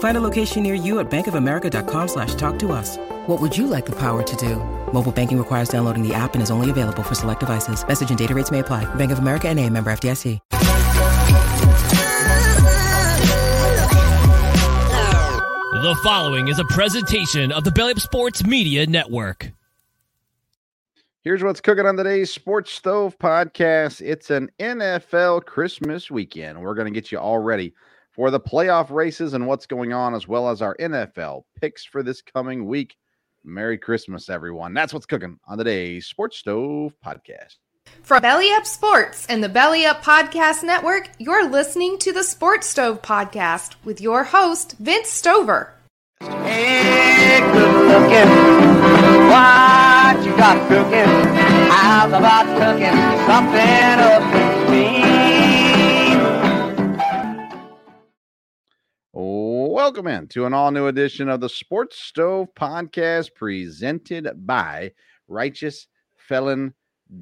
Find a location near you at bankofamerica.com slash talk to us. What would you like the power to do? Mobile banking requires downloading the app and is only available for select devices. Message and data rates may apply. Bank of America and a member FDIC. The following is a presentation of the Belly Up Sports Media Network. Here's what's cooking on today's Sports Stove podcast. It's an NFL Christmas weekend. We're going to get you all ready for the playoff races and what's going on, as well as our NFL picks for this coming week. Merry Christmas, everyone. That's what's cooking on today's Sports Stove podcast. From Belly Up Sports and the Belly Up Podcast Network, you're listening to the Sports Stove Podcast with your host, Vince Stover. Hey, good looking. What you got cooking? How's about cooking something up with me? Welcome in to an all new edition of the Sports Stove podcast presented by Righteous Felon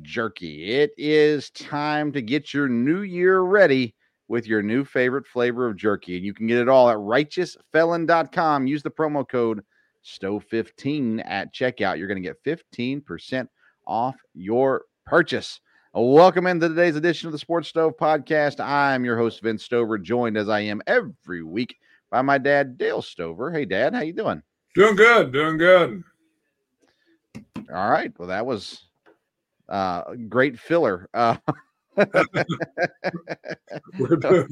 Jerky. It is time to get your new year ready with your new favorite flavor of jerky. And you can get it all at righteousfelon.com. Use the promo code STOVE15 at checkout. You're going to get 15% off your purchase. Welcome into today's edition of the Sports Stove Podcast. I'm your host, Vince Stover, joined as I am every week by my dad, Dale Stover. Hey, Dad, how you doing? Doing good, doing good. All right. Well, that was uh, great filler. Uh, We're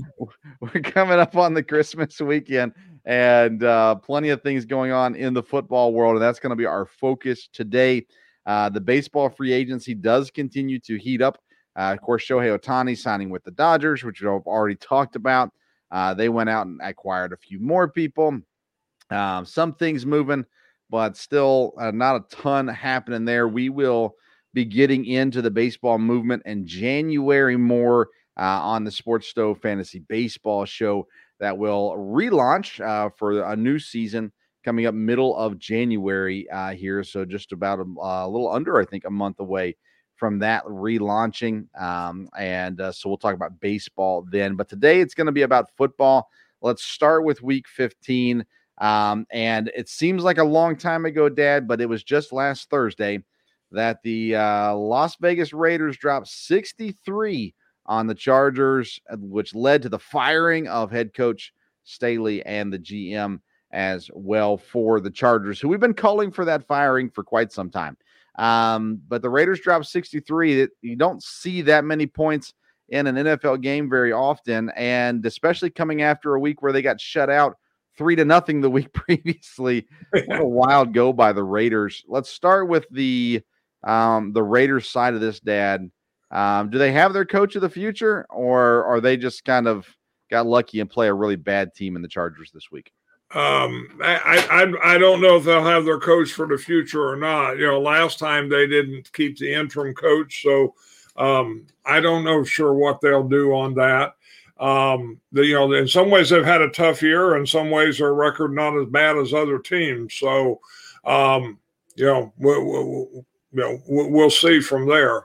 we're coming up on the Christmas weekend and uh, plenty of things going on in the football world. And that's going to be our focus today. Uh, the baseball free agency does continue to heat up. Uh, of course, Shohei Ohtani signing with the Dodgers, which we've already talked about. Uh, they went out and acquired a few more people. Um, some things moving, but still uh, not a ton happening there. We will be getting into the baseball movement in January more uh, on the Sports Stove Fantasy Baseball Show that will relaunch uh, for a new season coming up middle of January uh, here. So just about a, a little under, I think, a month away from that relaunching. Um, and uh, so we'll talk about baseball then. But today it's going to be about football. Let's start with week 15. Um, and it seems like a long time ago, Dad, but it was just last Thursday that the uh, Las Vegas Raiders dropped 63 on the Chargers, uh, which led to the firing of head coach Staley and the GM as well for the Chargers, who we've been calling for that firing for quite some time. Um, but the Raiders dropped 63. You don't see that many points in an NFL game very often, and especially coming after a week where they got shut out three to nothing the week previously. what a wild go by the Raiders. Let's start with the um, the Raiders side of this, Dad. Um, do they have their coach of the future, or are they just kind of got lucky and play a really bad team in the Chargers this week? Um, I, I I don't know if they'll have their coach for the future or not. You know, last time they didn't keep the interim coach, so um, I don't know sure what they'll do on that. Um, the, you know, in some ways they've had a tough year. In some ways their record not as bad as other teams. So, um, you know, we'll, we'll, you know, we'll see from there.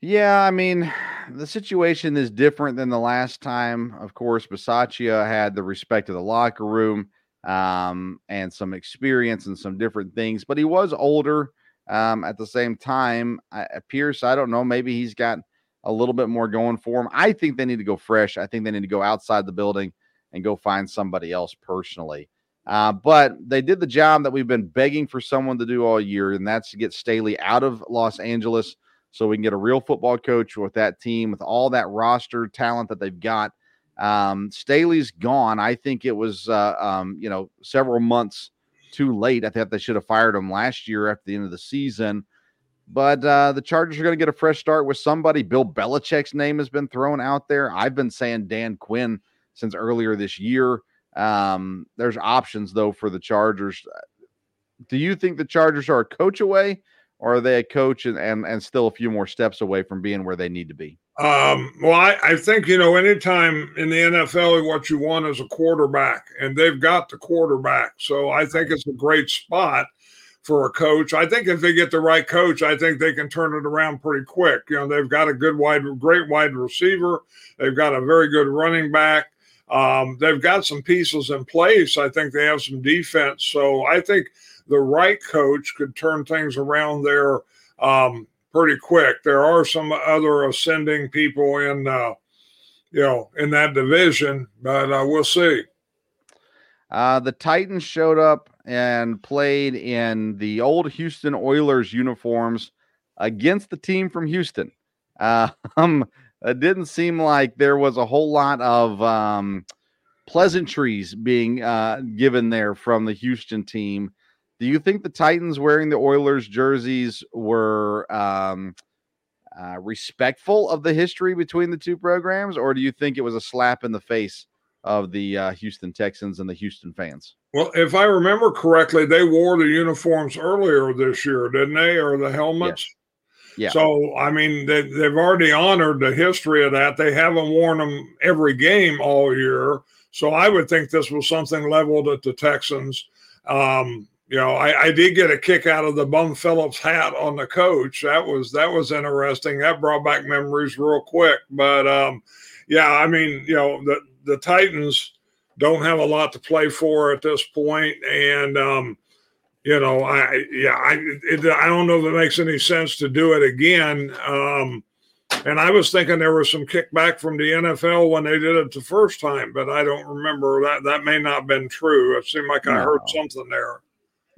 Yeah, I mean, the situation is different than the last time. Of course, Bisaccia had the respect of the locker room um, and some experience and some different things, but he was older. Um, at the same time, I, Pierce, I don't know, maybe he's got a little bit more going for him. I think they need to go fresh. I think they need to go outside the building and go find somebody else personally. Uh, but they did the job that we've been begging for someone to do all year, and that's to get Staley out of Los Angeles so we can get a real football coach with that team with all that roster talent that they've got. Um, Staley's gone. I think it was, uh, um, you know, several months too late. I thought they should have fired him last year after the end of the season. But uh, the Chargers are going to get a fresh start with somebody. Bill Belichick's name has been thrown out there. I've been saying Dan Quinn since earlier this year. Um, there's options though for the Chargers. Do you think the Chargers are a coach away, or are they a coach and and, and still a few more steps away from being where they need to be? Um, well, I, I think you know, anytime in the NFL, what you want is a quarterback, and they've got the quarterback. So I think it's a great spot for a coach. I think if they get the right coach, I think they can turn it around pretty quick. You know, they've got a good wide, great wide receiver. They've got a very good running back. Um, they've got some pieces in place. I think they have some defense. So I think the right coach could turn things around there um, pretty quick. There are some other ascending people in, uh, you know, in that division, but uh, we'll see. Uh, the Titans showed up and played in the old Houston Oilers uniforms against the team from Houston. Um, it didn't seem like there was a whole lot of um, pleasantries being uh, given there from the Houston team. Do you think the Titans wearing the Oilers jerseys were um, uh, respectful of the history between the two programs, or do you think it was a slap in the face of the uh, Houston Texans and the Houston fans? Well, if I remember correctly, they wore the uniforms earlier this year, didn't they, or the helmets? Yes. Yeah. So, I mean, they, they've already honored the history of that. They haven't worn them every game all year. So, I would think this was something leveled at the Texans. Um, you know, I, I, did get a kick out of the Bum Phillips hat on the coach. That was that was interesting. That brought back memories real quick. But um, yeah, I mean, you know, the the Titans don't have a lot to play for at this point. and um, you know, I yeah, I it, I don't know if it makes any sense to do it again. Um, and I was thinking there was some kickback from the NFL when they did it the first time, but I don't remember that. That may not have been true. It seemed like I heard something there.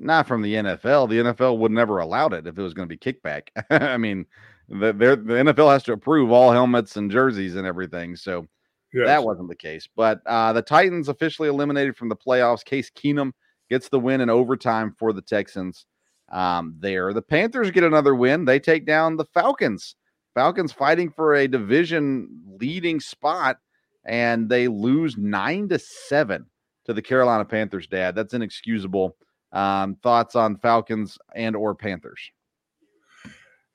Not from the NFL. The NFL would never allowed it if it was going to be kickback. I mean, the, the NFL has to approve all helmets and jerseys and everything. So yes. that wasn't the case. But uh, the Titans officially eliminated from the playoffs. Case Keenum gets the win in overtime for the Texans. Um, there, the Panthers get another win. They take down the Falcons. Falcons fighting for a division leading spot, and they lose nine to seven to the Carolina Panthers. Dad, that's inexcusable. Um, thoughts on Falcons and or Panthers?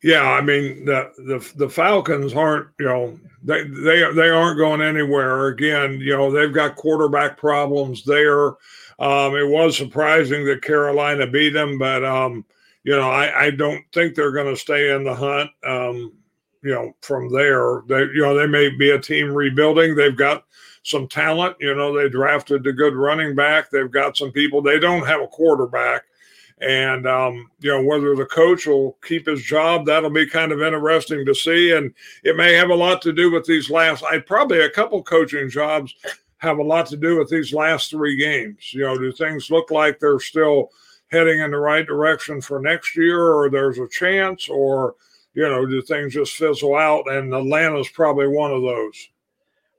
Yeah, I mean the the the Falcons aren't you know they they they aren't going anywhere. Again, you know they've got quarterback problems there. Um, it was surprising that Carolina beat them, but um, you know, I, I, don't think they're going to stay in the hunt. Um, you know, from there, they you know they may be a team rebuilding. They've got some talent. You know, they drafted a good running back. They've got some people. They don't have a quarterback. And um, you know whether the coach will keep his job, that'll be kind of interesting to see. And it may have a lot to do with these last. I probably a couple coaching jobs have a lot to do with these last three games. You know, do things look like they're still heading in the right direction for next year, or there's a chance, or you know, do things just fizzle out? And Atlanta's probably one of those.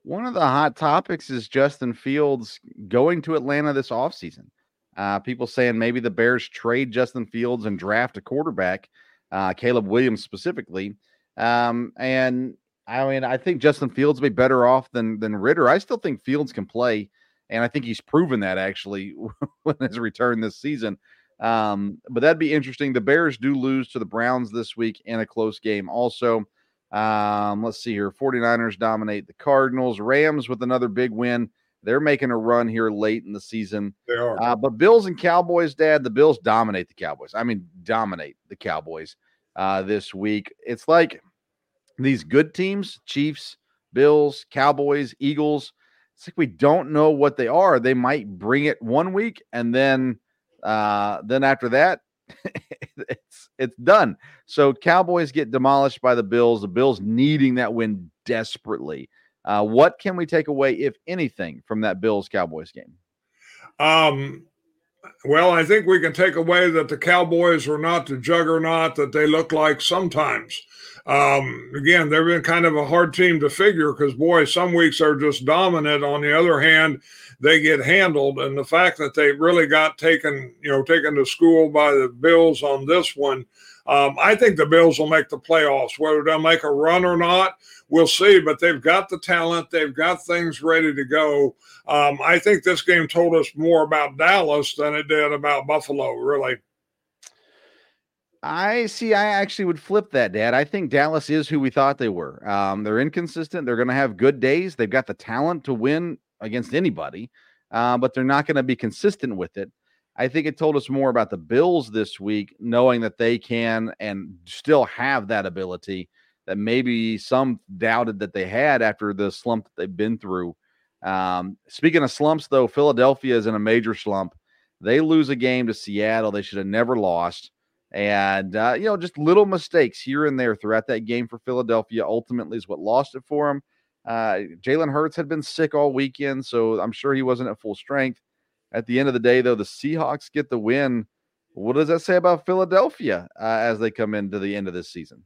One of the hot topics is Justin Fields going to Atlanta this offseason. Uh, people saying maybe the Bears trade Justin Fields and draft a quarterback, uh, Caleb Williams specifically. Um, and I mean, I think Justin Fields will be better off than than Ridder. I still think Fields can play, and I think he's proven that actually when his return this season. Um, but that'd be interesting. The Bears do lose to the Browns this week in a close game. Also, um, let's see here 49ers dominate the Cardinals, Rams with another big win. They're making a run here late in the season. They are. Uh, but Bills and Cowboys, Dad, the Bills dominate the Cowboys. I mean, dominate the Cowboys uh, this week. It's like these good teams, Chiefs, Bills, Cowboys, Eagles, it's like we don't know what they are. They might bring it one week and then uh then after that it's it's done. So Cowboys get demolished by the Bills, the Bills needing that win desperately. Uh what can we take away if anything from that Bills Cowboys game? Um well, I think we can take away that the Cowboys are not the juggernaut that they look like sometimes. Um, again, they've been kind of a hard team to figure because, boy, some weeks are just dominant. On the other hand, they get handled. And the fact that they really got taken, you know, taken to school by the Bills on this one, um, I think the Bills will make the playoffs. Whether they'll make a run or not, we'll see. But they've got the talent, they've got things ready to go. Um, I think this game told us more about Dallas than it did about Buffalo, really. I see. I actually would flip that, Dad. I think Dallas is who we thought they were. Um, they're inconsistent. They're going to have good days. They've got the talent to win against anybody, uh, but they're not going to be consistent with it. I think it told us more about the Bills this week, knowing that they can and still have that ability that maybe some doubted that they had after the slump that they've been through. Um, speaking of slumps, though, Philadelphia is in a major slump. They lose a game to Seattle they should have never lost. And, uh, you know, just little mistakes here and there throughout that game for Philadelphia ultimately is what lost it for them. Uh, Jalen Hurts had been sick all weekend, so I'm sure he wasn't at full strength. At the end of the day, though, the Seahawks get the win. What does that say about Philadelphia uh, as they come into the end of this season?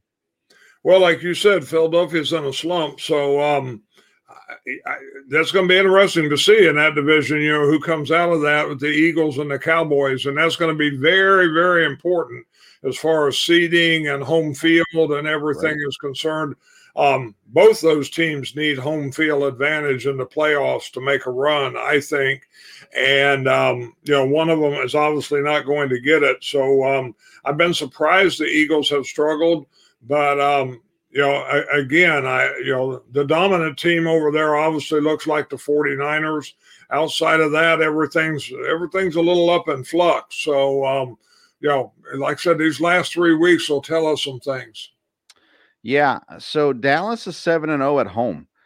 Well, like you said, Philadelphia's in a slump. So, um, I, I, that's going to be interesting to see in that division. You know who comes out of that with the Eagles and the Cowboys, and that's going to be very, very important as far as seeding and home field and everything right. is concerned. Um, both those teams need home field advantage in the playoffs to make a run, I think. And, um, you know, one of them is obviously not going to get it. So um, I've been surprised the Eagles have struggled. But, um, you know, I, again, I, you know, the dominant team over there obviously looks like the 49ers. Outside of that, everything's everything's a little up in flux. So, um, you know, like I said, these last three weeks will tell us some things. Yeah. So Dallas is seven and zero at home.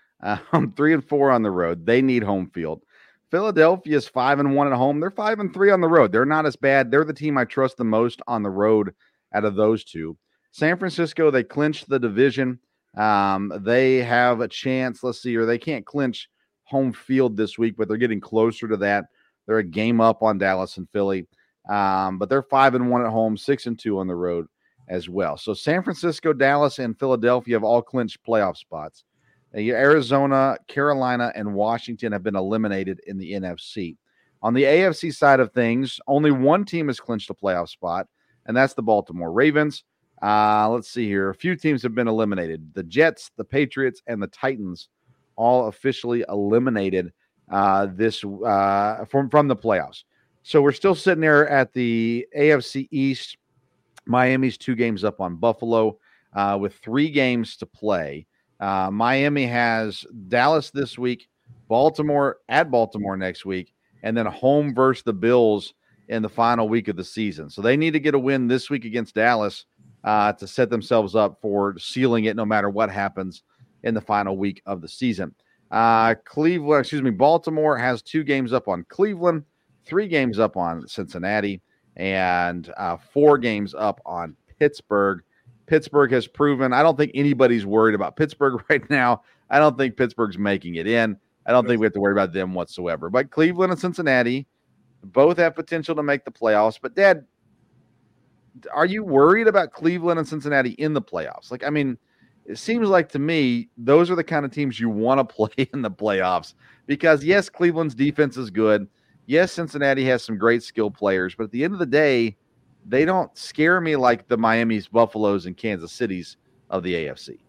Um, three and four on the road. They need home field. Philadelphia is five and one at home. They're five and three on the road. They're not as bad. They're the team I trust the most on the road out of those two. San Francisco, they clinched the division. Um, they have a chance. Let's see, or they can't clinch home field this week, but they're getting closer to that. They're a game up on Dallas and Philly. Um, but they're five and one at home, six and two on the road as well. So San Francisco, Dallas, and Philadelphia have all clinched playoff spots. Arizona, Carolina, and Washington have been eliminated in the NFC. On the AFC side of things, only one team has clinched a playoff spot, and that's the Baltimore Ravens. Uh, let's see here. A few teams have been eliminated. The Jets, the Patriots, and the Titans all officially eliminated uh, this uh, from from the playoffs. So we're still sitting there at the AFC East. Miami's two games up on Buffalo uh, with three games to play. Uh, Miami has Dallas this week, Baltimore at Baltimore next week, and then home versus the Bills in the final week of the season. So they need to get a win this week against Dallas uh, to set themselves up for sealing it no matter what happens in the final week of the season. Uh, Cleveland, excuse me, Baltimore has two games up on Cleveland three games up on Cincinnati and uh, four games up on Pittsburgh. Pittsburgh has proven, I don't think anybody's worried about Pittsburgh right now. I don't think Pittsburgh's making it in. I don't think we have to worry about them whatsoever. But Cleveland and Cincinnati both have potential to make the playoffs. But, Dad, are you worried about Cleveland and Cincinnati in the playoffs? Like, I mean, it seems like to me, those are the kind of teams you want to play in the playoffs because, yes, Cleveland's defense is good yes, Cincinnati has some great skill players, but at the end of the day, they don't scare me like the Miami's, Buffaloes, and Kansas Cities of the AFC.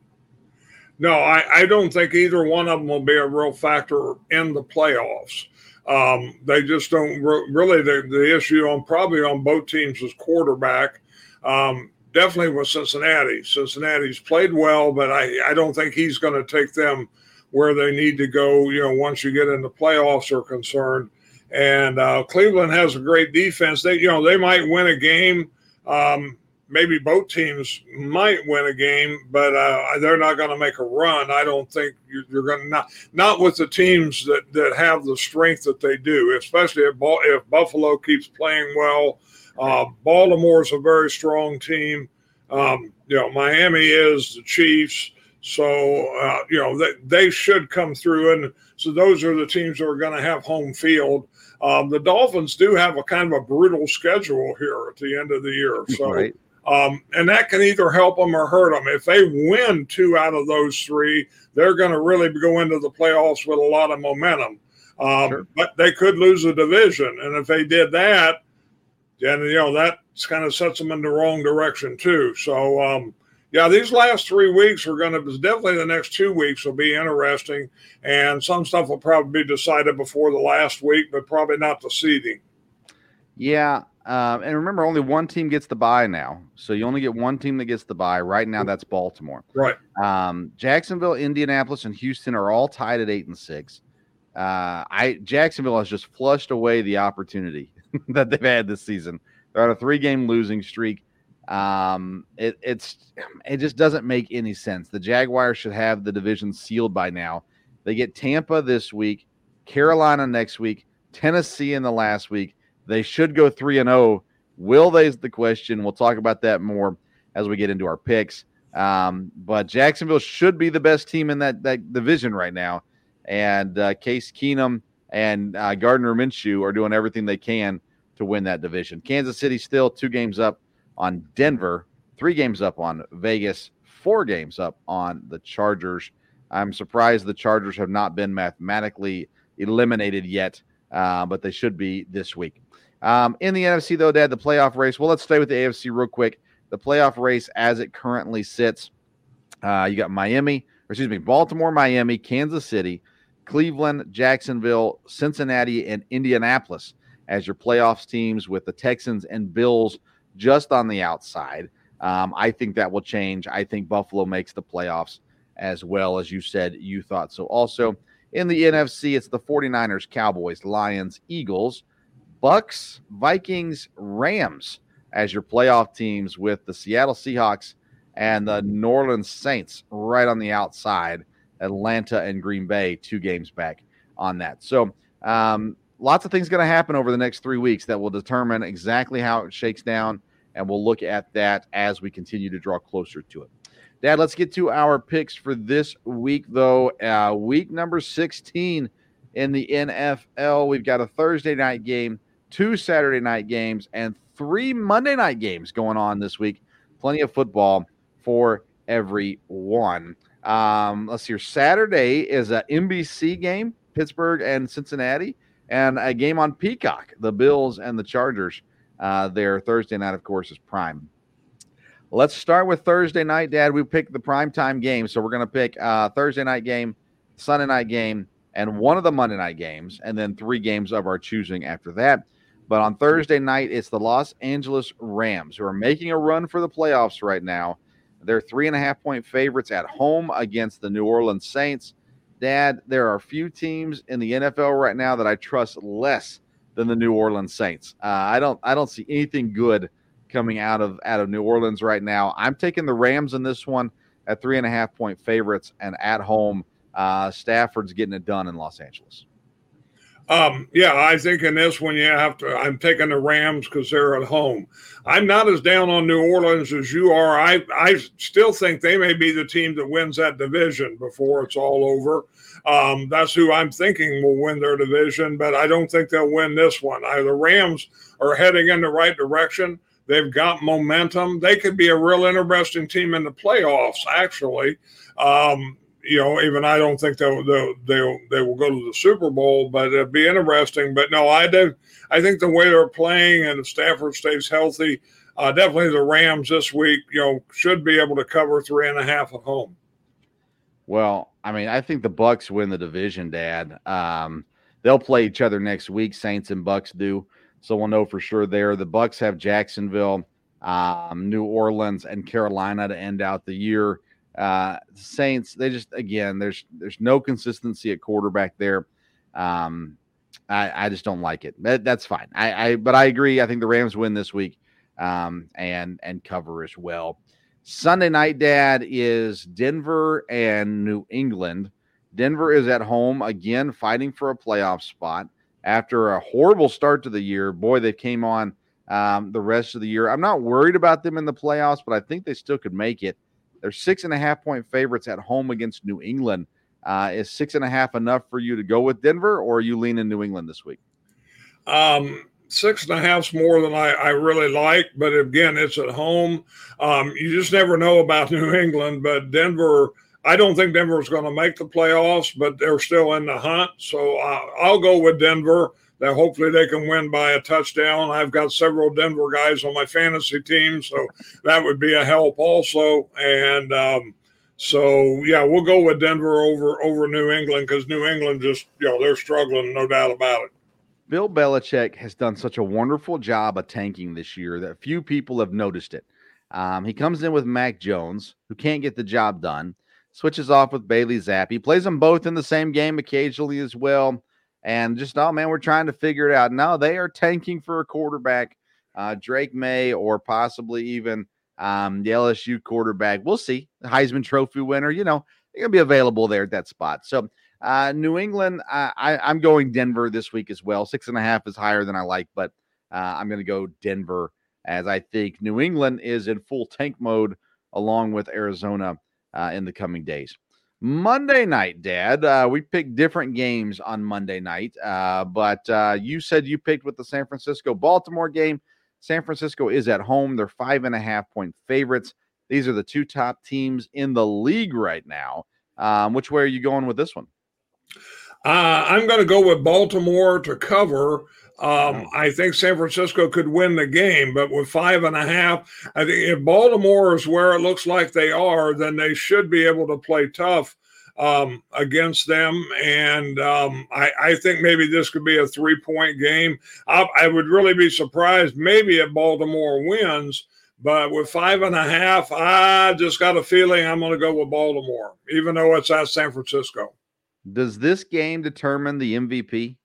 No, I, I don't think either one of them will be a real factor in the playoffs. Um, they just don't re- really the, the issue on probably on both teams is quarterback. Um, definitely with Cincinnati. Cincinnati's played well, but I, I don't think he's going to take them where they need to go. You know, once you get into playoffs are concerned. And uh, Cleveland has a great defense. They, you know, they might win a game. Um, maybe both teams might win a game, but uh, they're not going to make a run. I don't think you're, you're going to not not with the teams that that have the strength that they do, especially if if Buffalo keeps playing well. Uh, Baltimore's a very strong team. Um, you know, Miami is the Chiefs. So, uh, you know, they, they should come through. And so those are the teams that are going to have home field. Um, the Dolphins do have a kind of a brutal schedule here at the end of the year. So, right. Um, and that can either help them or hurt them. If they win two out of those three, they're going to really go into the playoffs with a lot of momentum. Um, sure. But they could lose a division, and if they did that, then you know that kind of sets them in the wrong direction too. So um, yeah, these last three weeks are going to definitely the next two weeks will be interesting, and some stuff will probably be decided before the last week, but probably not the seeding. Yeah, um, and remember, only one team gets the buy now, so you only get one team that gets the buy Right now, that's Baltimore. Right. Um, Jacksonville, Indianapolis, and Houston are all tied at eight and six. Uh, I Jacksonville has just flushed away the opportunity that they've had this season. They're on a three-game losing streak. Um, it, it's it just doesn't make any sense. The Jaguars should have the division sealed by now. They get Tampa this week, Carolina next week, Tennessee in the last week. They should go three and zero. Oh. Will they? Is the question. We'll talk about that more as we get into our picks. Um, but Jacksonville should be the best team in that that division right now, and uh, Case Keenum and uh, Gardner Minshew are doing everything they can to win that division. Kansas City still two games up on Denver, three games up on Vegas, four games up on the Chargers. I'm surprised the Chargers have not been mathematically eliminated yet, uh, but they should be this week. Um, in the NFC, though, Dad, the playoff race. Well, let's stay with the AFC real quick. The playoff race as it currently sits. Uh, you got Miami, or excuse me, Baltimore, Miami, Kansas City, Cleveland, Jacksonville, Cincinnati, and Indianapolis as your playoffs teams with the Texans and Bills just on the outside. Um, I think that will change. I think Buffalo makes the playoffs as well as you said you thought so. Also in the NFC, it's the 49ers, Cowboys, Lions, Eagles, Bucks, Vikings, Rams as your playoff teams with the Seattle Seahawks and the New Orleans Saints right on the outside. Atlanta and Green Bay, two games back on that. So, um, lots of things going to happen over the next three weeks that will determine exactly how it shakes down and we'll look at that as we continue to draw closer to it. Dad, let's get to our picks for this week, though. Uh, week number 16 in the NFL. We've got a Thursday night game, two Saturday night games, and three Monday night games going on this week. Plenty of football for everyone. Um, let's see Saturday is a NBC game, Pittsburgh and Cincinnati, and a game on Peacock, the Bills and the Chargers. Uh, their Thursday night, of course, is prime. Let's start with Thursday night, Dad. We picked the prime time game, so we're going to pick uh, Thursday night game, Sunday night game, and one of the Monday night games, and then three games of our choosing after that. But on Thursday night, it's the Los Angeles Rams who are making a run for the playoffs right now. They're three and a half point favorites at home against the New Orleans Saints. Dad, there are few teams in the NFL right now that I trust less than the New Orleans Saints. Uh, I don't I don't see anything good coming out of out of New Orleans right now. I'm taking the Rams in this one at three and a half point favorites and at home. Uh, Stafford's getting it done in Los Angeles. Um, yeah, I think in this one you have to. I'm taking the Rams because they're at home. I'm not as down on New Orleans as you are. I I still think they may be the team that wins that division before it's all over. Um, that's who I'm thinking will win their division, but I don't think they'll win this one. I, the Rams are heading in the right direction. They've got momentum. They could be a real interesting team in the playoffs, actually. Um, you know, even I don't think they'll, they'll, they'll, they will go to the Super Bowl, but it'd be interesting. But no, I do. I think the way they're playing and if Stafford stays healthy, uh, definitely the Rams this week, you know, should be able to cover three and a half at home. Well, I mean, I think the Bucks win the division, Dad. Um, they'll play each other next week. Saints and Bucks do, so we'll know for sure there. The Bucks have Jacksonville, um, New Orleans, and Carolina to end out the year. Uh, Saints, they just again, there's there's no consistency at quarterback there. Um, I, I just don't like it. That, that's fine. I, I but I agree. I think the Rams win this week, um, and and cover as well. Sunday night, Dad, is Denver and New England. Denver is at home again, fighting for a playoff spot after a horrible start to the year. Boy, they came on um, the rest of the year. I'm not worried about them in the playoffs, but I think they still could make it. They're six and a half point favorites at home against New England. Uh, is six and a half enough for you to go with Denver, or are you leaning New England this week? Um, six and a half's more than I, I really like, but again, it's at home. Um, you just never know about New England, but Denver. I don't think Denver's going to make the playoffs, but they're still in the hunt. So uh, I'll go with Denver. That hopefully they can win by a touchdown. I've got several Denver guys on my fantasy team, so that would be a help also. And um, so yeah, we'll go with Denver over over New England because New England just you know they're struggling, no doubt about it. Bill Belichick has done such a wonderful job of tanking this year that few people have noticed it. Um, he comes in with Mac Jones, who can't get the job done, switches off with Bailey Zappe. He plays them both in the same game occasionally as well. And just, oh man, we're trying to figure it out. No, they are tanking for a quarterback, uh, Drake Maye, or possibly even um, the LSU quarterback. We'll see. The Heisman Trophy winner, you know, they're going to be available there at that spot. So, uh, New England, I, am going Denver this week as well. Six and a half is higher than I like, but uh, I'm going to go Denver as I think New England is in full tank mode along with Arizona uh, in the coming days. Monday night, Dad. Uh, we picked different games on Monday night, uh, but uh, you said you picked with the San Francisco Baltimore game. San Francisco is at home. They're five and a half point favorites. These are the two top teams in the league right now. Um, which way are you going with this one? Uh, I'm going to go with Baltimore to cover. Um. I think San Francisco could win the game, but with five and a half, I think if Baltimore is where it looks like they are, then they should be able to play tough um, against them. And um, I, I, think maybe this could be a three point game. I, I, would really be surprised maybe if Baltimore wins. But with five and a half, I just got a feeling I'm going to go with Baltimore, even though it's at San Francisco. Does this game determine the MVP?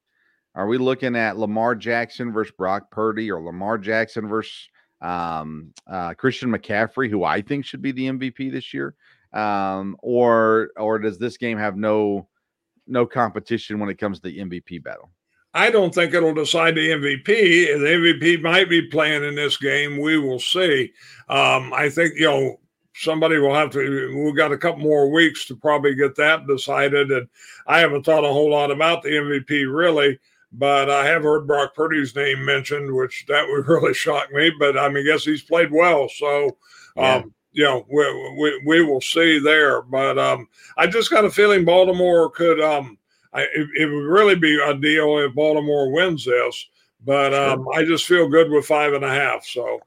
Are we looking at Lamar Jackson versus Brock Purdy or Lamar Jackson versus um, uh, Christian McCaffrey, who I think should be the MVP this year? um, or or does this game have no no competition when it comes to the MVP battle? I don't think it'll decide the MVP. The MVP might be playing in this game. We will see. Um, I think you know somebody will have to. We've got a couple more weeks to probably get that decided, and I haven't thought a whole lot about the MVP really. But I have heard Brock Purdy's name mentioned, which that would really shock me. But I mean, I guess he's played well, so. Um, you know, we, we, we will see there. But um, I just got a feeling Baltimore could, um, I, it, it, would really be a deal if Baltimore wins this. But um, I just feel good with five and a half. So,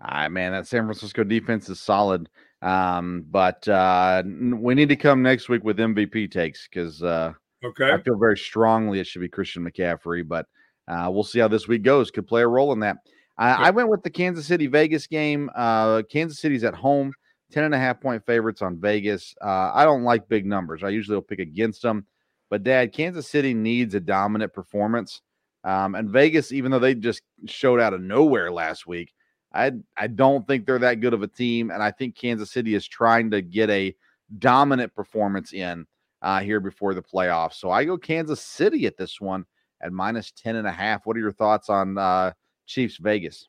all right, man, that San Francisco defense is solid. Um, but uh, we need to come next week with MVP takes because uh, okay, I feel very strongly it should be Christian McCaffrey, but uh, we'll see how this week goes. Could play a role in that. I, I went with the Kansas City Vegas game. Uh, Kansas City's at home, 10 and a half point favorites on Vegas. Uh, I don't like big numbers. I usually will pick against them. But, Dad, Kansas City needs a dominant performance. Um, and Vegas, even though they just showed out of nowhere last week, I, I don't think they're that good of a team. And I think Kansas City is trying to get a dominant performance in uh, here before the playoffs. So I go Kansas City at this one at minus 10 and a half. What are your thoughts on uh, Chiefs Vegas?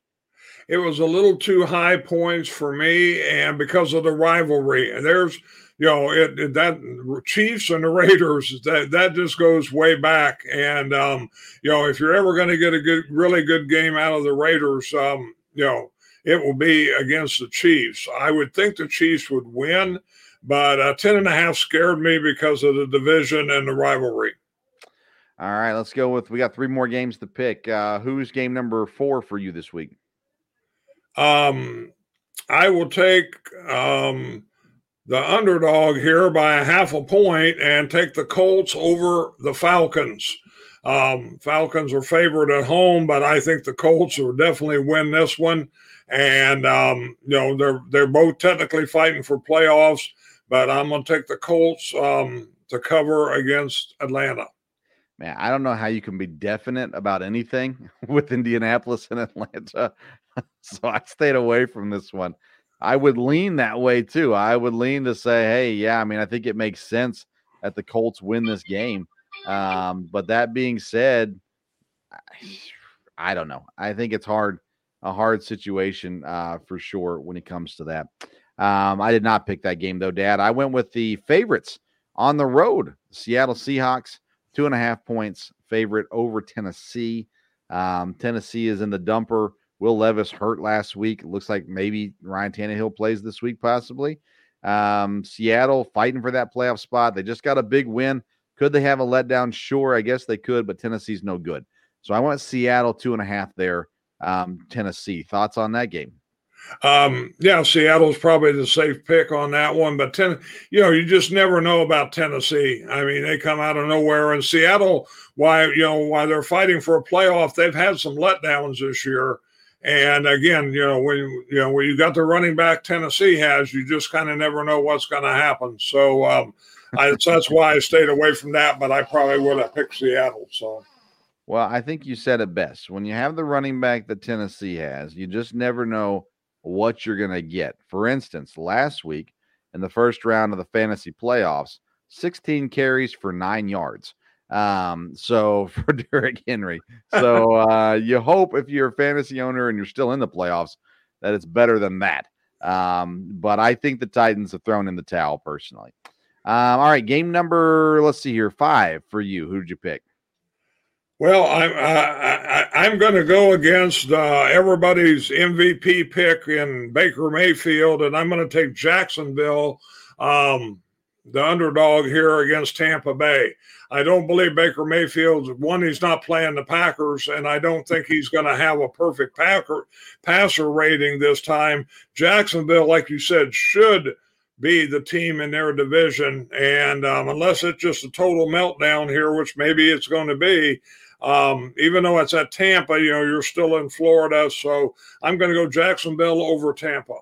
It was a little too high points for me, and because of the rivalry, and there's you know it, it, that Chiefs and the Raiders that that just goes way back, and um, you know if you're ever going to get a good, really good game out of the Raiders, um, you know it will be against the Chiefs. I would think the Chiefs would win, but uh, ten and a half scared me because of the division and the rivalry. All right, let's go with. We got three more games to pick. Uh, who's game number four for you this week? Um, I will take um, the underdog here by a half a point and take the Colts over the Falcons. Um, Falcons are favored at home, but I think the Colts will definitely win this one. And um, you know they're they're both technically fighting for playoffs, but I'm going to take the Colts um, to cover against Atlanta man, I don't know how you can be definite about anything with Indianapolis and Atlanta. so I stayed away from this one. I would lean that way too. I would lean to say, hey, yeah, I mean, I think it makes sense that the Colts win this game. Um, but that being said, I, don't know. I think it's hard, a hard situation uh, for sure when it comes to that. Um, I did not pick that game though, Dad. I went with the favorites on the road, Seattle Seahawks two and a half points favorite over Tennessee. Um, Tennessee is in the dumper. Will Levis hurt last week. It looks like maybe Ryan Tannehill plays this week, possibly. Um, Seattle fighting for that playoff spot. They just got a big win. Could they have a letdown? Sure, I guess they could, but Tennessee's no good. So I want Seattle two and a half there. Um, Tennessee. Thoughts on that game? Um, yeah, Seattle's probably the safe pick on that one, but ten, you know, you just never know about Tennessee. I mean, they come out of nowhere, and Seattle, why you know, why they're fighting for a playoff, they've had some letdowns this year. And again, you know, when you know when you got the running back Tennessee has, you just kind of never know what's going to happen. So um, I, that's why I stayed away from that. But I probably would have picked Seattle. So. Well, I think you said it best. When you have the running back that Tennessee has, you just never know what you're going to get. For instance, last week in the first round of the fantasy playoffs, 16 carries for nine yards. Um, so for Derrick Henry. So uh, you hope if you're a fantasy owner and you're still in the playoffs that it's better than that. Um, but I think the Titans have thrown in the towel personally. Um, all right, game number, let's see here, five for you. Who did you pick? Well, I'm I, I'm going to go against uh, everybody's MVP pick in Baker Mayfield, and I'm going to take Jacksonville, um, the underdog here against Tampa Bay. I don't believe Baker Mayfield. One, he's not playing the Packers, and I don't think he's going to have a perfect Packer passer rating this time. Jacksonville, like you said, should be the team in their division, and um, unless it's just a total meltdown here, which maybe it's going to be, um, even though it's at Tampa, you know, you're still in Florida. So I'm going to go Jacksonville over Tampa.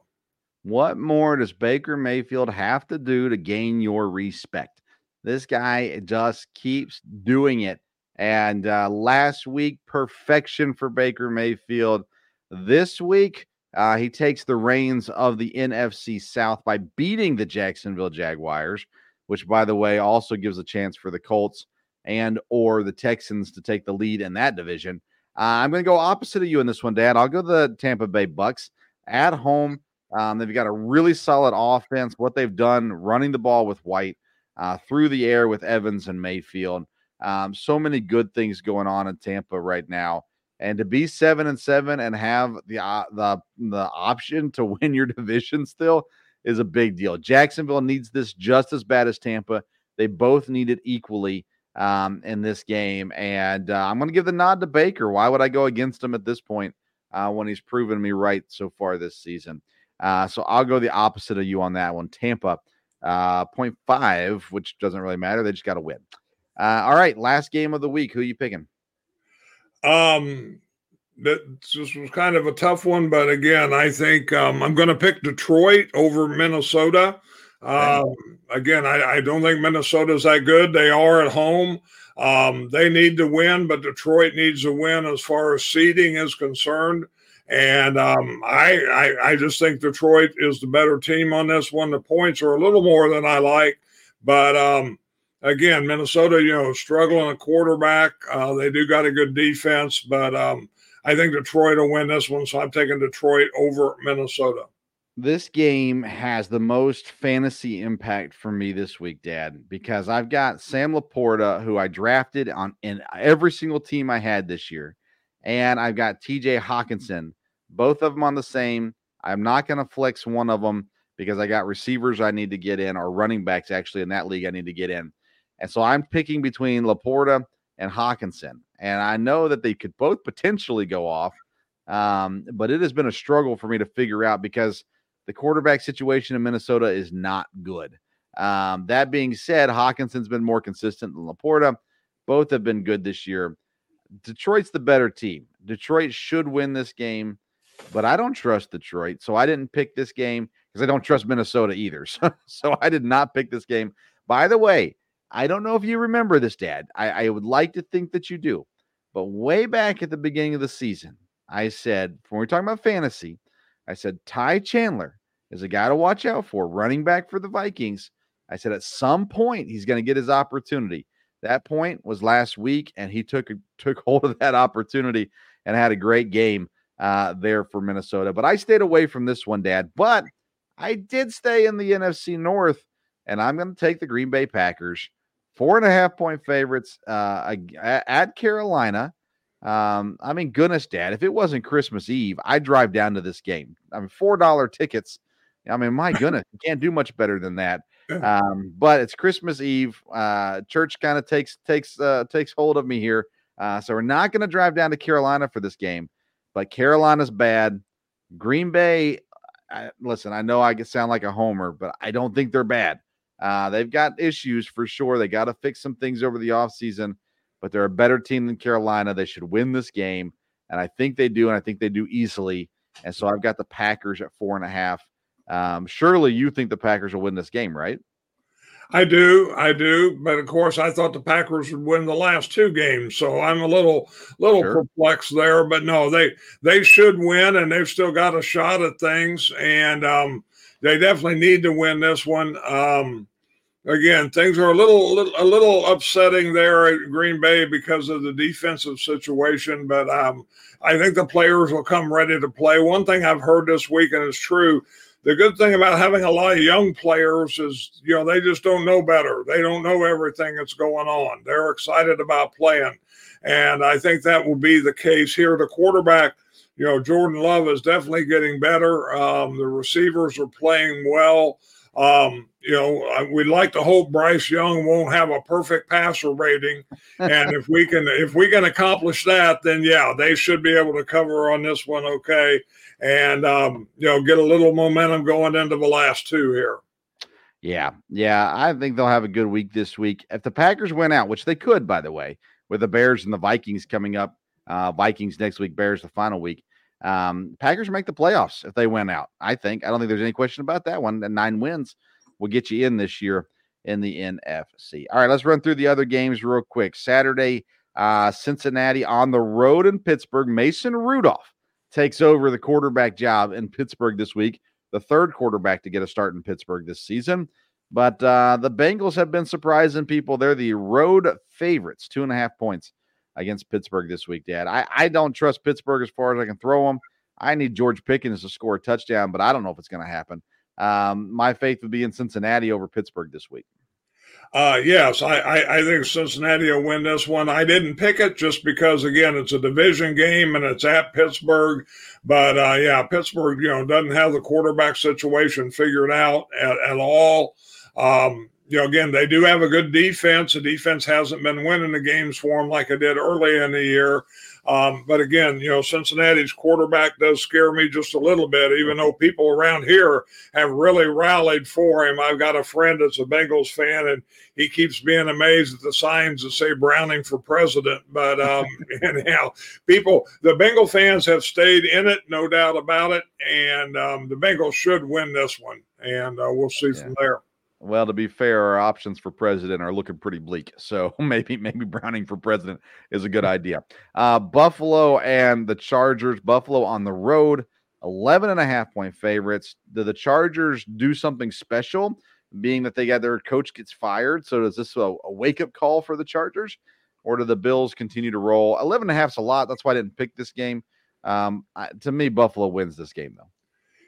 What more does Baker Mayfield have to do to gain your respect? This guy just keeps doing it. And uh, last week, perfection for Baker Mayfield. This week, uh, he takes the reins of the NFC South by beating the Jacksonville Jaguars, which, by the way, also gives a chance for the Colts and or the Texans to take the lead in that division. Uh, I'm going to go opposite of you in this one, Dad. I'll go the Tampa Bay Bucks at home. Um, they've got a really solid offense. What they've done running the ball with White uh, through the air with Evans and Mayfield. Um, so many good things going on in Tampa right now. And to be seven and seven and have the uh, the the option to win your division still is a big deal. Jacksonville needs this just as bad as Tampa. They both need it equally um, in this game. And uh, I'm going to give the nod to Baker. Why would I go against him at this point uh, when he's proven me right so far this season? Uh, so I'll go the opposite of you on that one. Tampa, uh, 0.5, which doesn't really matter. They just got to win. Uh, all right, last game of the week. Who are you picking? Um, this was kind of a tough one, but again, I think um, I'm going to pick Detroit over Minnesota. Um, again, I, I, don't think Minnesota's that good. They are at home. Um, they need to win, but Detroit needs to win as far as seeding is concerned. And um, I, I, I just think Detroit is the better team on this one. The points are a little more than I like, but um, again, Minnesota, you know, struggling a quarterback. Uh, they do got a good defense, but um, I think Detroit will win this one. So I'm taking Detroit over Minnesota this game has the most fantasy impact for me this week, Dad, because I've got Sam LaPorta, who I drafted on in every single team I had this year, and I've got TJ Hockenson, both of them on the same. I'm not going to flex one of them because I got receivers I need to get in, or running backs actually in that league I need to get in. And so I'm picking between LaPorta and Hockenson. And I know that they could both potentially go off, um, but it has been a struggle for me to figure out because – the quarterback situation in Minnesota is not good. Um, that being said, Hockenson's been more consistent than LaPorta. Both have been good this year. Detroit's the better team. Detroit should win this game, but I don't trust Detroit. So I didn't pick this game because I don't trust Minnesota either. So, so I did not pick this game. By the way, I don't know if you remember this, Dad. I, I would like to think that you do. But way back at the beginning of the season, I said, when we're talking about fantasy, I said Ty Chandler is a guy to watch out for, running back for the Vikings. I said at some point he's going to get his opportunity. That point was last week, and he took took hold of that opportunity and had a great game uh, there for Minnesota. But I stayed away from this one, Dad. But I did stay in the NFC North, and I'm going to take the Green Bay Packers, four and a half point favorites uh, at Carolina. Um, I mean, goodness, Dad, if it wasn't Christmas Eve, I'd drive down to this game. I mean, four dollar tickets. I mean, my goodness, you can't do much better than that. Um, but it's Christmas Eve. Uh, church kind of takes takes uh, takes hold of me here. Uh, so we're not going to drive down to Carolina for this game. But Carolina's bad. Green Bay. I, listen, I know I sound like a homer, but I don't think they're bad. Uh, they've got issues for sure. They got to fix some things over the offseason, but they're a better team than Carolina. They should win this game. And I think they do. And I think they do easily. And so I've got the Packers at four and a half. Um, surely you think the Packers will win this game, right? I do, I do, but of course, I thought the Packers would win the last two games, so I'm a little, little sure. perplexed there. But no, they they should win, and they've still got a shot at things, and um, they definitely need to win this one. Um, again, things are a little, little, a little upsetting there at Green Bay because of the defensive situation, but um, I think the players will come ready to play. One thing I've heard this week, and it's true the good thing about having a lot of young players is, you know, they just don't know better. They don't know everything that's going on. They're excited about playing. And I think that will be the case here. The quarterback, you know, Jordan Love is definitely getting better. Um, the receivers are playing well. Um, you know, we'd like to hope Bryce Young won't have a perfect passer rating, and if we can, if we can accomplish that, then yeah, they should be able to cover on this one. Okay, and um, you know get a little momentum going into the last two here. Yeah, yeah, I think they'll have a good week this week. If the Packers went out, which they could, by the way, with the Bears and the Vikings coming up, uh, Vikings next week, Bears the final week. Um, Packers make the playoffs if they win out. I think. I don't think there's any question about that one. The nine wins will get you in this year in the NFC. All right, let's run through the other games real quick. Saturday, uh, Cincinnati on the road in Pittsburgh. Mason Rudolph takes over the quarterback job in Pittsburgh this week, the third quarterback to get a start in Pittsburgh this season. But uh, the Bengals have been surprising people. They're the road favorites, two and a half points against Pittsburgh this week, Dad. I, I don't trust Pittsburgh as far as I can throw them. I need George Pickens to score a touchdown, but I don't know if it's going to happen. Um, my faith would be in Cincinnati over Pittsburgh this week. Uh, yes, I, I, I, think Cincinnati will win this one. I didn't pick it just because, again, it's a division game and it's at Pittsburgh. But uh, yeah, Pittsburgh, you know, doesn't have the quarterback situation figured out at, at all. Um, you know, again, they do have a good defense. The defense hasn't been winning the games for them like it did early in the year. Um, but again, you know, Cincinnati's quarterback does scare me just a little bit, even though people around here have really rallied for him. I've got a friend that's a Bengals fan, and he keeps being amazed at the signs that say Browning for president. But um, anyhow, people, the Bengal fans have stayed in it, no doubt about it. And um, the Bengals should win this one, and uh, we'll see yeah. from there. Well, to be fair, our options for president are looking pretty bleak. So maybe maybe Browning for president is a good idea. Uh, Buffalo and the Chargers. Buffalo on the road, 11 and a half point favorites. Do the Chargers do something special, being that they got their coach gets fired? So does this a, a wake up call for the Chargers, or do the Bills continue to roll? 11 and a half is a lot. That's why I didn't pick this game. Um, I, to me, Buffalo wins this game though.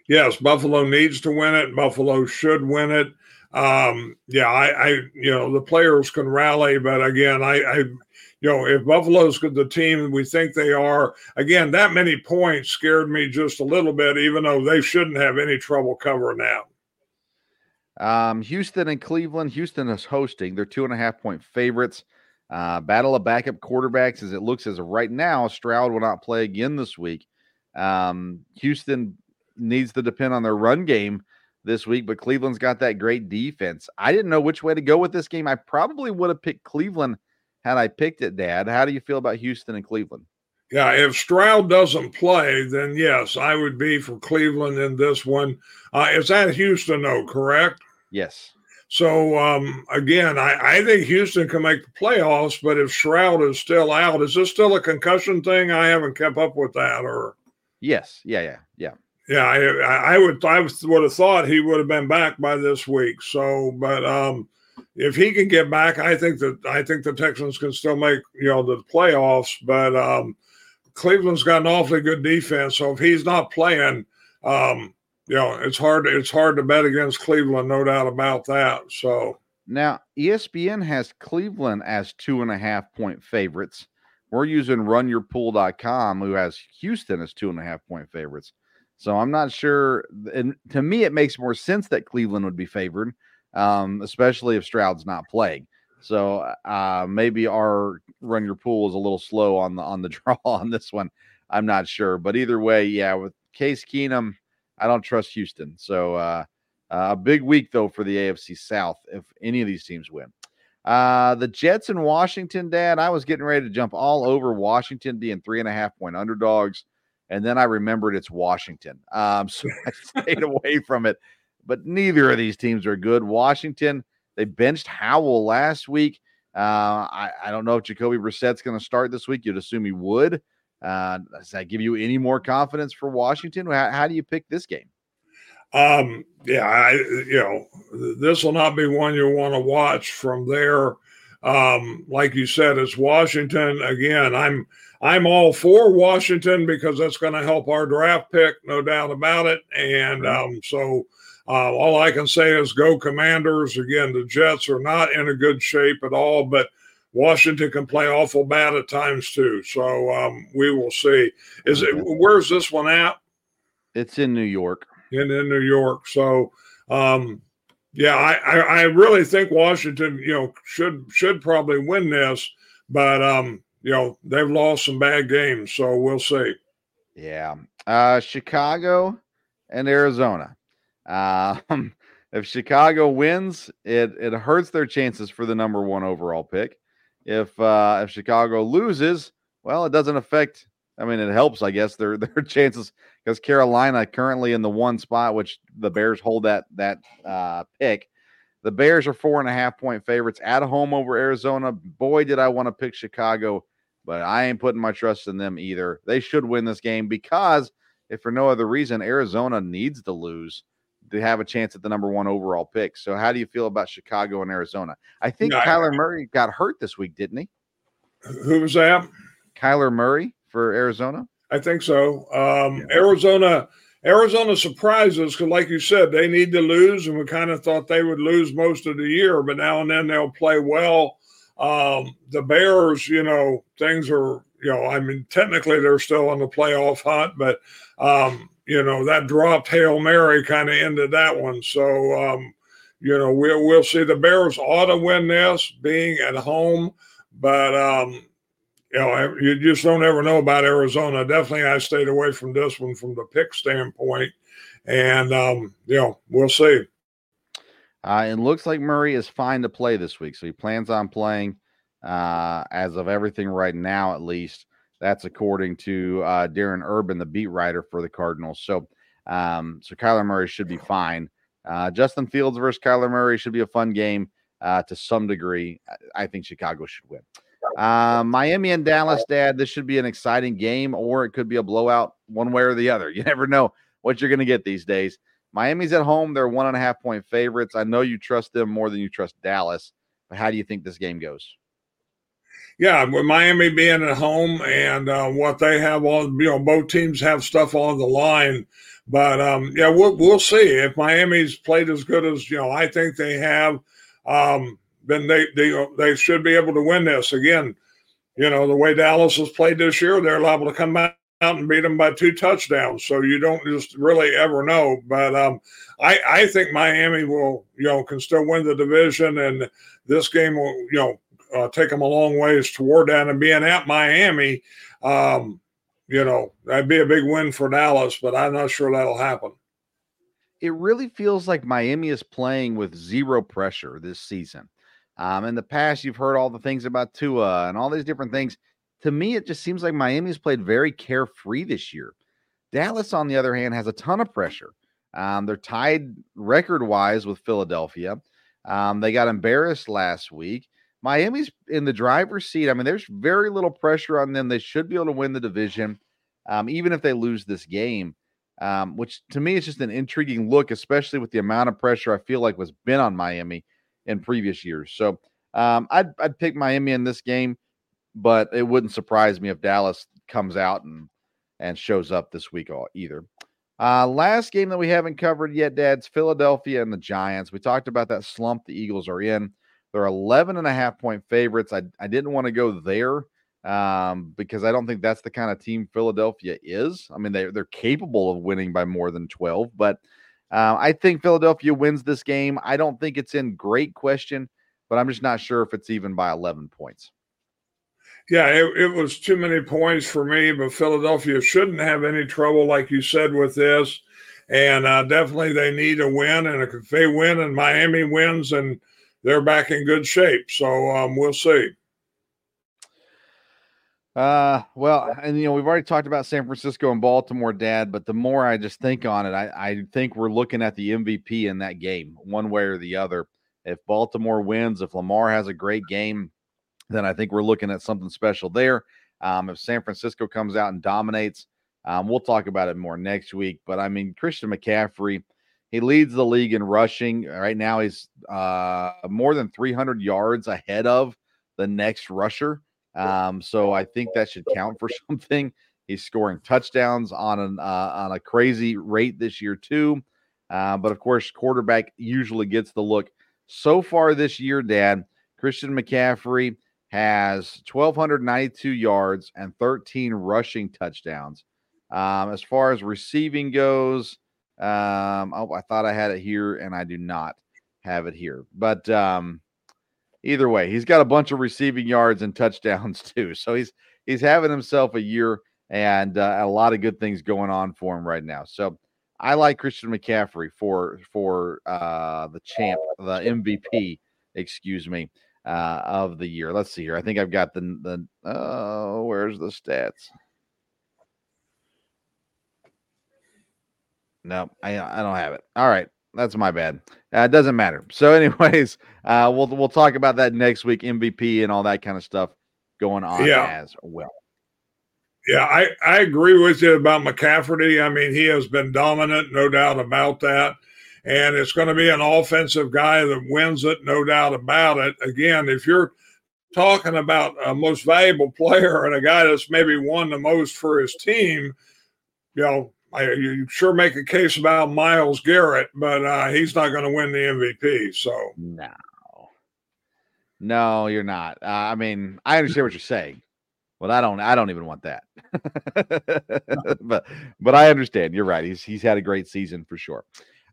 Yes, Buffalo needs to win it. Buffalo should win it um, yeah, I, I, you know, the players can rally, but again, I, I, you know, if Buffalo's the team we think they are, again, that many points scared me just a little bit, even though they shouldn't have any trouble covering that. Um, Houston and Cleveland. Houston is hosting. They're two and a half point favorites. Uh, battle of backup quarterbacks as it looks as of right now. Stroud will not play again this week. Um, Houston needs to depend on their run game this week, but Cleveland's got that great defense. I didn't know which way to go with this game. I probably would have picked Cleveland had I picked it, Dad. How do you feel about Houston and Cleveland? Yeah, if Stroud doesn't play, then yes, I would be for Cleveland in this one. Uh, it's at Houston, though, correct? Yes. So um, again, I, I think Houston can make the playoffs, but if Stroud is still out, is this still a concussion thing? I haven't kept up with that, or yes, yeah, yeah, yeah. Yeah, I, I would I would have thought he would have been back by this week. So, but um, if he can get back, I think that I think the Texans can still make you know the playoffs. But um, Cleveland's got an awfully good defense, so if he's not playing, um, you know, it's hard it's hard to bet against Cleveland, no doubt about that. So now ESPN has Cleveland as two and a half point favorites, we're using runyourpool.com, who has Houston as two and a half point favorites. So I'm not sure. And to me, it makes more sense that Cleveland would be favored, um, especially if Stroud's not playing. So uh, maybe our run your pool is a little slow on the on the draw on this one. I'm not sure, but either way, yeah, with Case Keenum, I don't trust Houston. So uh, uh, a big week though for the AFC South if any of these teams win. Uh, the Jets in Washington, Dad. I was getting ready to jump all over Washington being three and a half point underdogs, and then I remembered it's Washington, um, so I stayed away from it. But neither of these teams are good. Washington, they benched Howell last week. Uh, I, I don't know if Jacoby Brissett's going to start this week. You'd assume he would. Uh, does that give you any more confidence for Washington? How, how do you pick this game? Um, yeah, I, you know, this will not be one you want to watch from there. Um, like you said, it's Washington again. I'm I'm all for Washington because that's going to help our draft pick, no doubt about it. And um, so uh, all I can say is go Commanders. Again, the Jets are not in a good shape at all, but Washington can play awful bad at times too. So um, we will see. Is it where's this one at? It's in New York in, in New York. So, um, yeah, I, I, I, really think Washington, you know, should should probably win this, but um, you know, they've lost some bad games, so we'll see. Yeah, uh, Chicago and Arizona. Um, if Chicago wins, it it hurts their chances for the number one overall pick. If uh, if Chicago loses, well, it doesn't affect. I mean, it helps, I guess, their their chances because Carolina currently in the one spot, which the Bears hold that that uh, pick. The Bears are four and a half point favorites at home over Arizona. Boy, did I want to pick Chicago, but I ain't putting my trust in them either. They should win this game because, if for no other reason, Arizona needs to lose to have a chance at the number one overall pick. So, how do you feel about Chicago and Arizona? I think no, Kyler Murray got hurt this week, didn't he? Who was that? Kyler Murray for Arizona. I think so. Um, yeah. Arizona, Arizona surprises because, like you said, they need to lose, and we kind of thought they would lose most of the year, but now and then they'll play well. Um, the Bears, you know, things are, you know, I mean, technically they're still in the playoff hunt, but um, you know that dropped hail mary kind of ended that one. So, um, you know, we'll we'll see. The Bears ought to win this, being at home, but um, you know, you just don't ever know about Arizona. Definitely, I stayed away from this one from the pick standpoint, and um, you know, we'll see. Uh, it looks like Murray is fine to play this week, so he plans on playing. Uh, as of everything right now, at least that's according to uh, Darren Urban, the beat writer for the Cardinals. So, um, so Kyler Murray should be fine. Uh, Justin Fields versus Kyler Murray should be a fun game uh, to some degree. I think Chicago should win. Uh, Miami and Dallas, Dad. This should be an exciting game, or it could be a blowout, one way or the other. You never know what you're going to get these days. Miami's at home; they're one and a half point favorites. I know you trust them more than you trust Dallas, but how do you think this game goes? Yeah, with Miami being at home and uh, what they have on, you know, both teams have stuff on the line. But um, yeah, we'll we'll see if Miami's played as good as you know. I think they have. Um, then they they they should be able to win this again. You know the way Dallas has played this year, they're liable to come out and beat them by two touchdowns. So you don't just really ever know. But um, I I think Miami will you know can still win the division, and this game will you know uh, take them a long ways toward that. And being at Miami, um, you know that'd be a big win for Dallas, but I'm not sure that'll happen. It really feels like Miami is playing with zero pressure this season. Um, in the past, you've heard all the things about Tua and all these different things. To me, it just seems like Miami's played very carefree this year. Dallas, on the other hand, has a ton of pressure. Um, they're tied record wise with Philadelphia. Um, they got embarrassed last week. Miami's in the driver's seat. I mean, there's very little pressure on them. They should be able to win the division, um, even if they lose this game. Um, which to me is just an intriguing look, especially with the amount of pressure I feel like was been on Miami in previous years. So um, I'd I'd pick Miami in this game, but it wouldn't surprise me if Dallas comes out and and shows up this week either. Uh, last game that we haven't covered yet, Dad's Philadelphia and the Giants. We talked about that slump the Eagles are in. They're 11 and a half point favorites. I, I didn't want to go there um, because I don't think that's the kind of team Philadelphia is. I mean, they, they're capable of winning by more than 12, but uh, I think Philadelphia wins this game. I don't think it's in great question, but I'm just not sure if it's even by 11 points. Yeah, it, it was too many points for me, but Philadelphia shouldn't have any trouble, like you said, with this. And uh, definitely they need a win. And if they win and Miami wins, and they're back in good shape. So um, we'll see. Uh, well, and you know, we've already talked about San Francisco and Baltimore, Dad, but the more I just think on it, I, I think we're looking at the MVP in that game, one way or the other. If Baltimore wins, if Lamar has a great game, then I think we're looking at something special there. Um, if San Francisco comes out and dominates, um, we'll talk about it more next week. But I mean, Christian McCaffrey, he leads the league in rushing. Right now, he's uh, more than 300 yards ahead of the next rusher. Um, so I think that should count for something. He's scoring touchdowns on an uh, on a crazy rate this year too. Uh, but of course, quarterback usually gets the look. So far this year, Dad, Christian McCaffrey has 1,292 yards and 13 rushing touchdowns. Um, as far as receiving goes, um, oh, I thought I had it here and I do not have it here. But um, either way, he's got a bunch of receiving yards and touchdowns too. So he's he's having himself a year and uh, a lot of good things going on for him right now. So I like Christian McCaffrey for for uh, the champ, the MVP, excuse me uh, of the year. Let's see here. I think I've got the the oh, where's the stats? No, I I don't have it. All right, that's my bad. Uh, it doesn't matter. So, anyways, uh, we'll we'll talk about that next week. MVP and all that kind of stuff going on yeah. as well. Yeah, I, I agree with you about McCafferty. I mean, he has been dominant, no doubt about that and it's going to be an offensive guy that wins it, no doubt about it. Again, if you're talking about a most valuable player and a guy that's maybe won the most for his team, you know, I, you sure make a case about Myles Garrett, but uh, he's not going to win the MVP. So no, no, you're not. Uh, I mean, I understand what you're saying. Well, I don't. I don't even want that. but but I understand. You're right. He's he's had a great season for sure.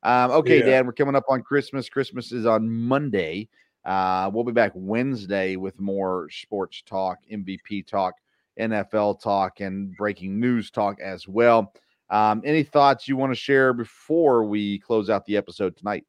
Um, okay, yeah. Dad, we're coming up on Christmas. Christmas is on Monday. Uh, we'll be back Wednesday with more sports talk, MVP talk, NFL talk, and breaking news talk as well. Um, any thoughts you want to share before we close out the episode tonight?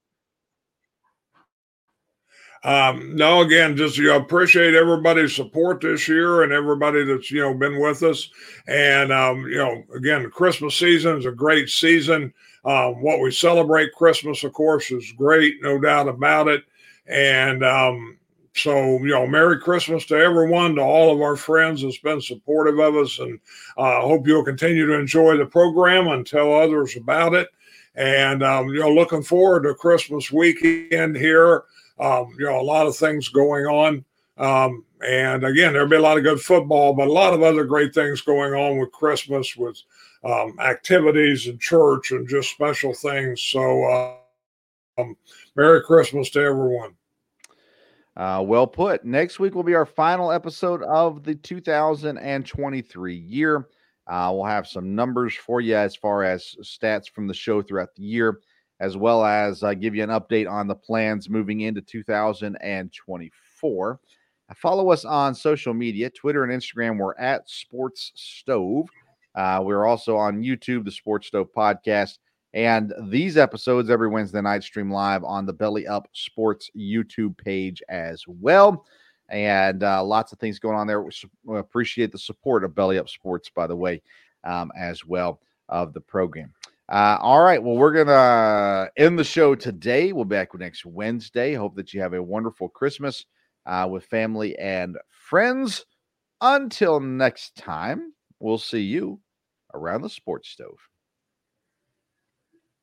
Um, no, again, just you know, appreciate everybody's support this year and everybody that's you know been with us. And um, you know, again, Christmas season is a great season. Um, what we celebrate Christmas, of course, is great, no doubt about it. And um, so, you know, Merry Christmas to everyone, to all of our friends that's been supportive of us. And I uh, hope you'll continue to enjoy the program and tell others about it. And, um, you know, looking forward to Christmas weekend here. Um, you know, a lot of things going on. Um, and again, there'll be a lot of good football, but a lot of other great things going on with Christmas with um, activities in church and just special things. So, uh, um, Merry Christmas to everyone. Uh, well put. Next week will be our final episode of the 2023 year. Uh, we'll have some numbers for you as far as stats from the show throughout the year, as well as uh, give you an update on the plans moving into 2024. Follow us on social media Twitter and Instagram. We're at Sports Stove. Uh, we're also on YouTube, the Sports Stove Podcast. And these episodes every Wednesday night stream live on the Belly Up Sports YouTube page as well. And uh, lots of things going on there. We appreciate the support of Belly Up Sports, by the way, um, as well of the program. Uh, all right. Well, we're going to end the show today. We'll be back next Wednesday. Hope that you have a wonderful Christmas uh, with family and friends. Until next time, we'll see you around the sports stove.